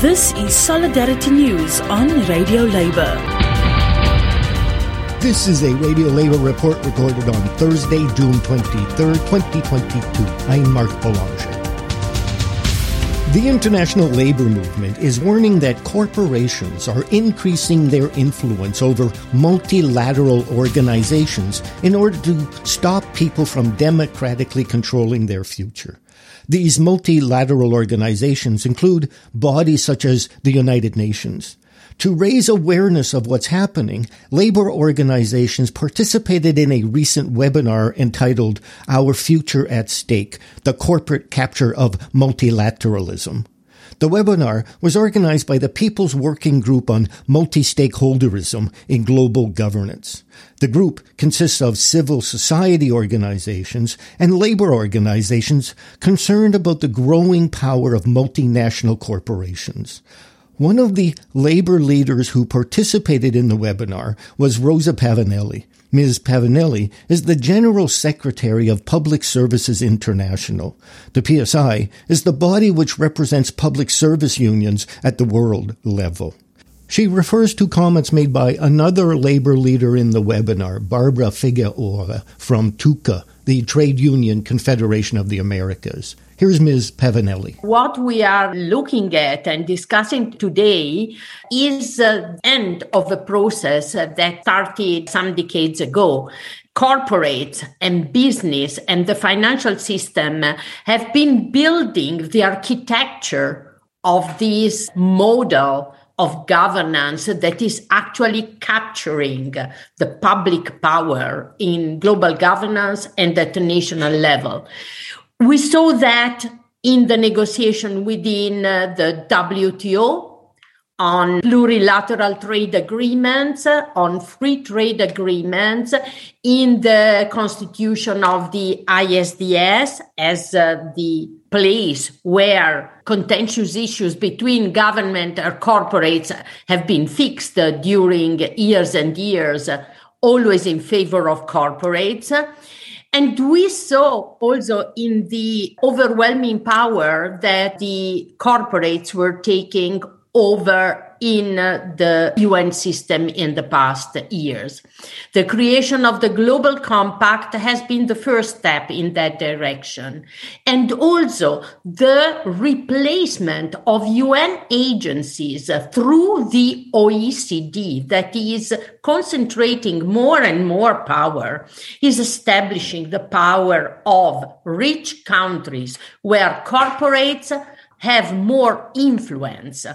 This is Solidarity News on Radio Labour. This is a Radio Labour report recorded on Thursday, June 23rd, 2022. I'm Mark Boulanger. The international labor movement is warning that corporations are increasing their influence over multilateral organizations in order to stop people from democratically controlling their future. These multilateral organizations include bodies such as the United Nations. To raise awareness of what's happening, labor organizations participated in a recent webinar entitled Our Future at Stake, the Corporate Capture of Multilateralism. The webinar was organized by the People's Working Group on Multi-Stakeholderism in Global Governance. The group consists of civil society organizations and labor organizations concerned about the growing power of multinational corporations. One of the labor leaders who participated in the webinar was Rosa Pavanelli. Ms. Pavanelli is the General Secretary of Public Services International. The PSI is the body which represents public service unions at the world level. She refers to comments made by another labor leader in the webinar, Barbara Figueroa from TUCA, the Trade Union Confederation of the Americas. Here's Ms. Pavanelli. What we are looking at and discussing today is the end of a process that started some decades ago corporates and business and the financial system have been building the architecture of this model of governance that is actually capturing the public power in global governance and at the national level. We saw that in the negotiation within uh, the WTO on plurilateral trade agreements, on free trade agreements, in the constitution of the ISDS as uh, the place where contentious issues between government or corporates have been fixed during years and years, always in favor of corporates. And we saw also in the overwhelming power that the corporates were taking over in the UN system in the past years. The creation of the Global Compact has been the first step in that direction. And also the replacement of UN agencies through the OECD that is concentrating more and more power is establishing the power of rich countries where corporates have more influence.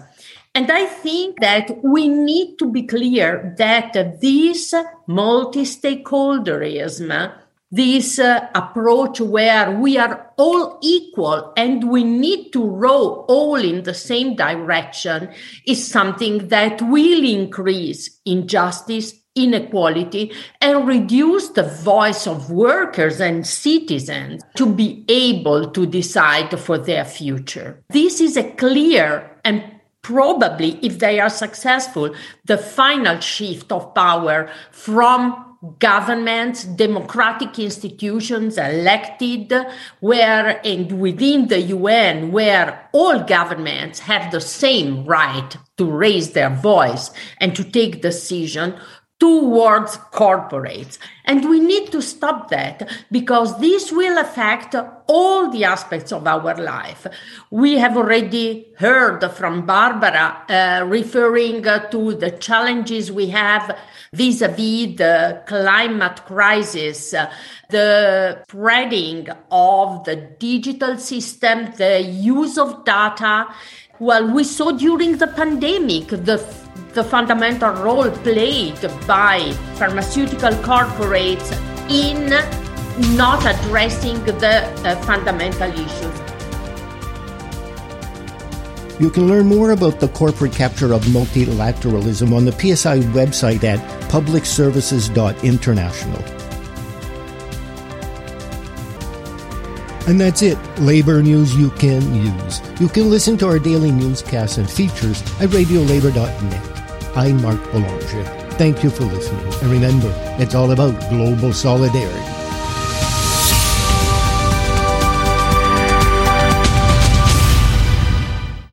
And I think that we need to be clear that this multi stakeholderism, this uh, approach where we are all equal and we need to row all in the same direction is something that will increase injustice, inequality, and reduce the voice of workers and citizens to be able to decide for their future. This is a clear and probably, if they are successful, the final shift of power from governments, democratic institutions elected, where and within the UN, where all governments have the same right to raise their voice and to take decision towards corporates. And we need to stop that because this will affect all the aspects of our life. We have already heard from Barbara uh, referring to the challenges we have vis-a-vis the climate crisis, uh, the spreading of the digital system, the use of data. Well, we saw during the pandemic the the fundamental role played by pharmaceutical corporates in not addressing the uh, fundamental issues. You can learn more about the corporate capture of multilateralism on the PSI website at publicservices.international. And that's it. Labor news you can use. You can listen to our daily newscasts and features at radiolabor.net. I'm Mark Boulanger. Thank you for listening. And remember, it's all about global solidarity.